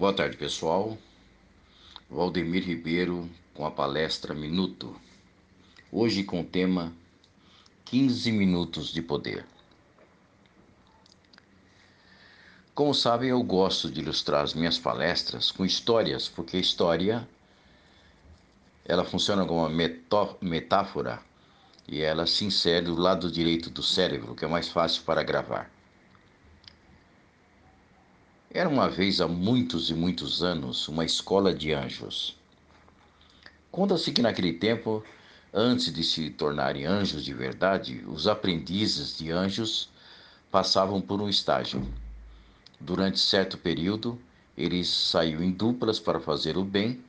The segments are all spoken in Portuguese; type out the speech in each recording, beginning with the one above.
Boa tarde, pessoal. Valdemir Ribeiro com a palestra Minuto. Hoje com o tema 15 minutos de poder. Como sabem, eu gosto de ilustrar as minhas palestras com histórias, porque a história ela funciona como uma metáfora e ela se insere do lado direito do cérebro, que é mais fácil para gravar. Era uma vez há muitos e muitos anos uma escola de anjos. Conta-se que naquele tempo, antes de se tornarem anjos de verdade, os aprendizes de anjos passavam por um estágio. Durante certo período, eles saíam em duplas para fazer o bem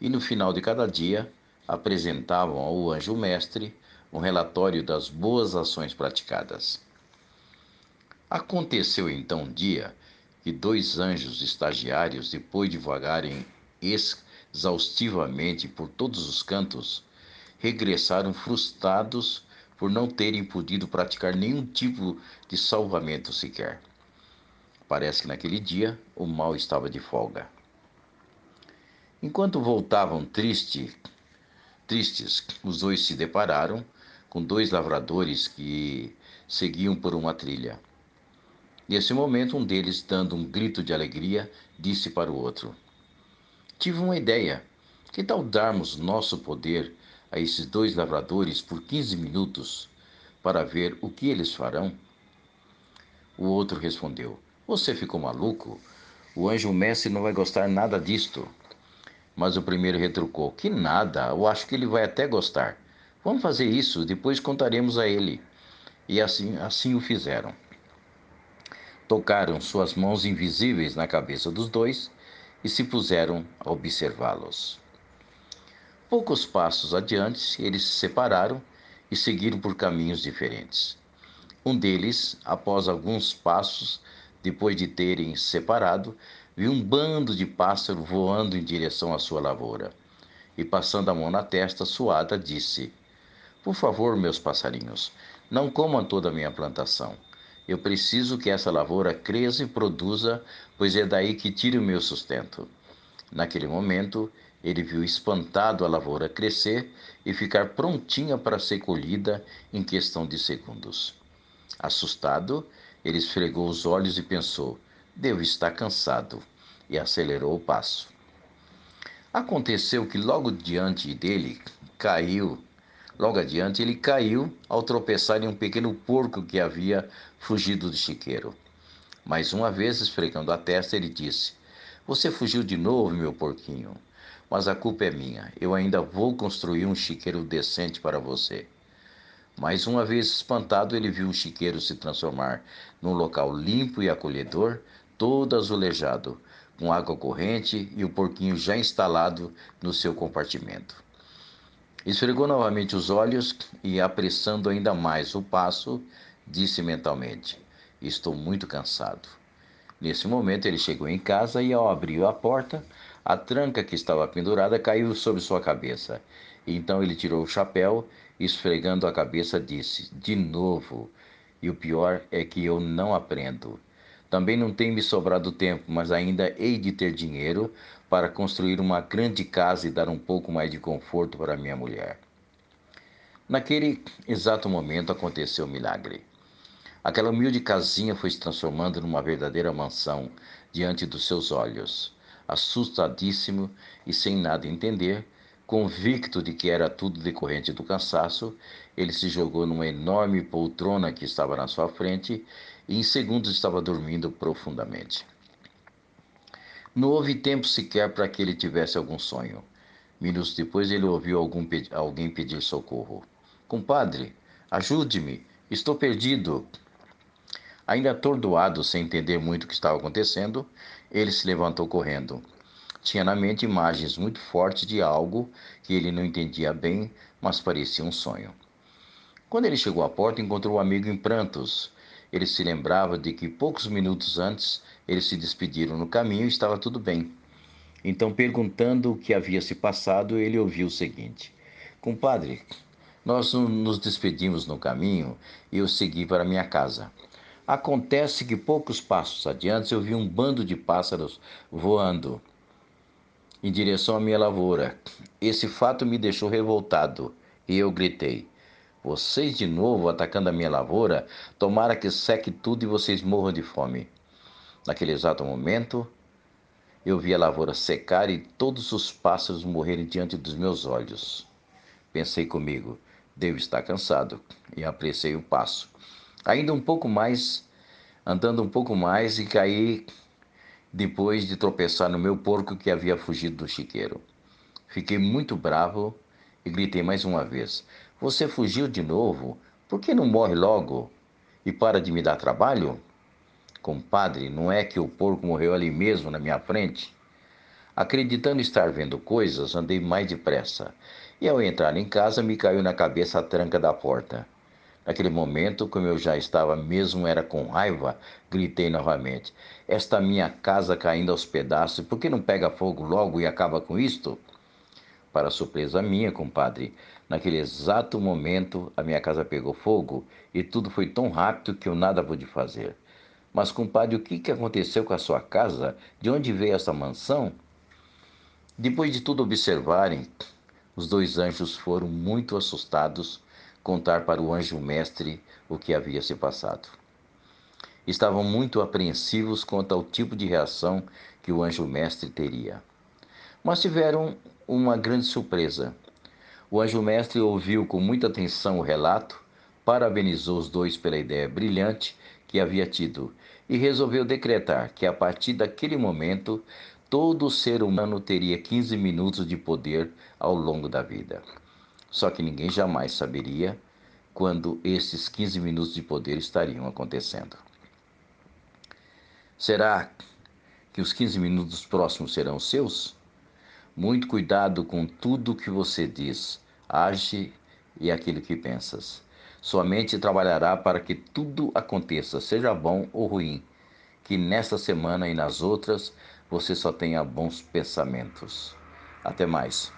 e no final de cada dia apresentavam ao anjo mestre um relatório das boas ações praticadas. Aconteceu então um dia que dois anjos estagiários, depois de vagarem exaustivamente por todos os cantos, regressaram frustrados por não terem podido praticar nenhum tipo de salvamento sequer. Parece que naquele dia o mal estava de folga. Enquanto voltavam triste, tristes, os dois se depararam com dois lavradores que seguiam por uma trilha. Nesse momento, um deles, dando um grito de alegria, disse para o outro: Tive uma ideia. Que tal darmos nosso poder a esses dois lavradores por 15 minutos para ver o que eles farão? O outro respondeu: Você ficou maluco? O anjo mestre não vai gostar nada disto. Mas o primeiro retrucou: Que nada, eu acho que ele vai até gostar. Vamos fazer isso, depois contaremos a ele. E assim, assim o fizeram. Tocaram suas mãos invisíveis na cabeça dos dois e se puseram a observá-los. Poucos passos adiante, eles se separaram e seguiram por caminhos diferentes. Um deles, após alguns passos, depois de terem se separado, viu um bando de pássaros voando em direção à sua lavoura. E passando a mão na testa suada, disse: Por favor, meus passarinhos, não comam toda a minha plantação. Eu preciso que essa lavoura cresça e produza, pois é daí que tiro o meu sustento. Naquele momento, ele viu espantado a lavoura crescer e ficar prontinha para ser colhida em questão de segundos. Assustado, ele esfregou os olhos e pensou: devo estar cansado, e acelerou o passo. Aconteceu que logo diante dele caiu Logo adiante, ele caiu ao tropeçar em um pequeno porco que havia fugido do chiqueiro. Mais uma vez, esfregando a testa, ele disse: Você fugiu de novo, meu porquinho. Mas a culpa é minha. Eu ainda vou construir um chiqueiro decente para você. Mais uma vez espantado, ele viu o chiqueiro se transformar num local limpo e acolhedor, todo azulejado, com água corrente e o porquinho já instalado no seu compartimento. Esfregou novamente os olhos e, apressando ainda mais o passo, disse mentalmente: Estou muito cansado. Nesse momento, ele chegou em casa e, ao abrir a porta, a tranca que estava pendurada caiu sobre sua cabeça. Então ele tirou o chapéu, esfregando a cabeça, disse: De novo. E o pior é que eu não aprendo. Também não tem me sobrado tempo, mas ainda hei de ter dinheiro para construir uma grande casa e dar um pouco mais de conforto para minha mulher. Naquele exato momento aconteceu o um milagre. Aquela humilde casinha foi se transformando numa verdadeira mansão diante dos seus olhos. Assustadíssimo e sem nada entender, convicto de que era tudo decorrente do cansaço, ele se jogou numa enorme poltrona que estava na sua frente e em segundos estava dormindo profundamente. Não houve tempo sequer para que ele tivesse algum sonho. Minutos depois ele ouviu algum, alguém pedir socorro. Compadre, ajude-me, estou perdido. Ainda atordoado, sem entender muito o que estava acontecendo, ele se levantou correndo. Tinha na mente imagens muito fortes de algo que ele não entendia bem, mas parecia um sonho. Quando ele chegou à porta, encontrou o amigo em prantos, ele se lembrava de que poucos minutos antes eles se despediram no caminho e estava tudo bem. Então, perguntando o que havia se passado, ele ouviu o seguinte: Compadre, nós nos despedimos no caminho e eu segui para minha casa. Acontece que poucos passos adiante eu vi um bando de pássaros voando em direção à minha lavoura. Esse fato me deixou revoltado e eu gritei: Vocês de novo atacando a minha lavoura? Tomara que seque tudo e vocês morram de fome. Naquele exato momento, eu vi a lavoura secar e todos os pássaros morrerem diante dos meus olhos. Pensei comigo, devo estar cansado, e apressei o passo. Ainda um pouco mais, andando um pouco mais, e caí depois de tropeçar no meu porco que havia fugido do chiqueiro. Fiquei muito bravo e gritei mais uma vez: Você fugiu de novo? Por que não morre logo e para de me dar trabalho? Compadre, não é que o porco morreu ali mesmo na minha frente? Acreditando estar vendo coisas, andei mais depressa. E ao entrar em casa, me caiu na cabeça a tranca da porta. Naquele momento, como eu já estava mesmo era com raiva, gritei novamente: Esta minha casa caindo aos pedaços, por que não pega fogo logo e acaba com isto? Para surpresa minha, compadre, naquele exato momento a minha casa pegou fogo e tudo foi tão rápido que eu nada pude fazer. Mas, compadre, o que, que aconteceu com a sua casa? De onde veio essa mansão? Depois de tudo observarem, os dois anjos foram muito assustados contar para o anjo mestre o que havia se passado. Estavam muito apreensivos quanto ao tipo de reação que o anjo mestre teria. Mas tiveram uma grande surpresa. O anjo mestre ouviu com muita atenção o relato, parabenizou os dois pela ideia brilhante que havia tido e resolveu decretar que a partir daquele momento todo ser humano teria 15 minutos de poder ao longo da vida. Só que ninguém jamais saberia quando esses 15 minutos de poder estariam acontecendo. Será que os 15 minutos próximos serão seus? Muito cuidado com tudo que você diz, age e aquilo que pensas. Sua mente trabalhará para que tudo aconteça, seja bom ou ruim. Que nesta semana e nas outras você só tenha bons pensamentos. Até mais.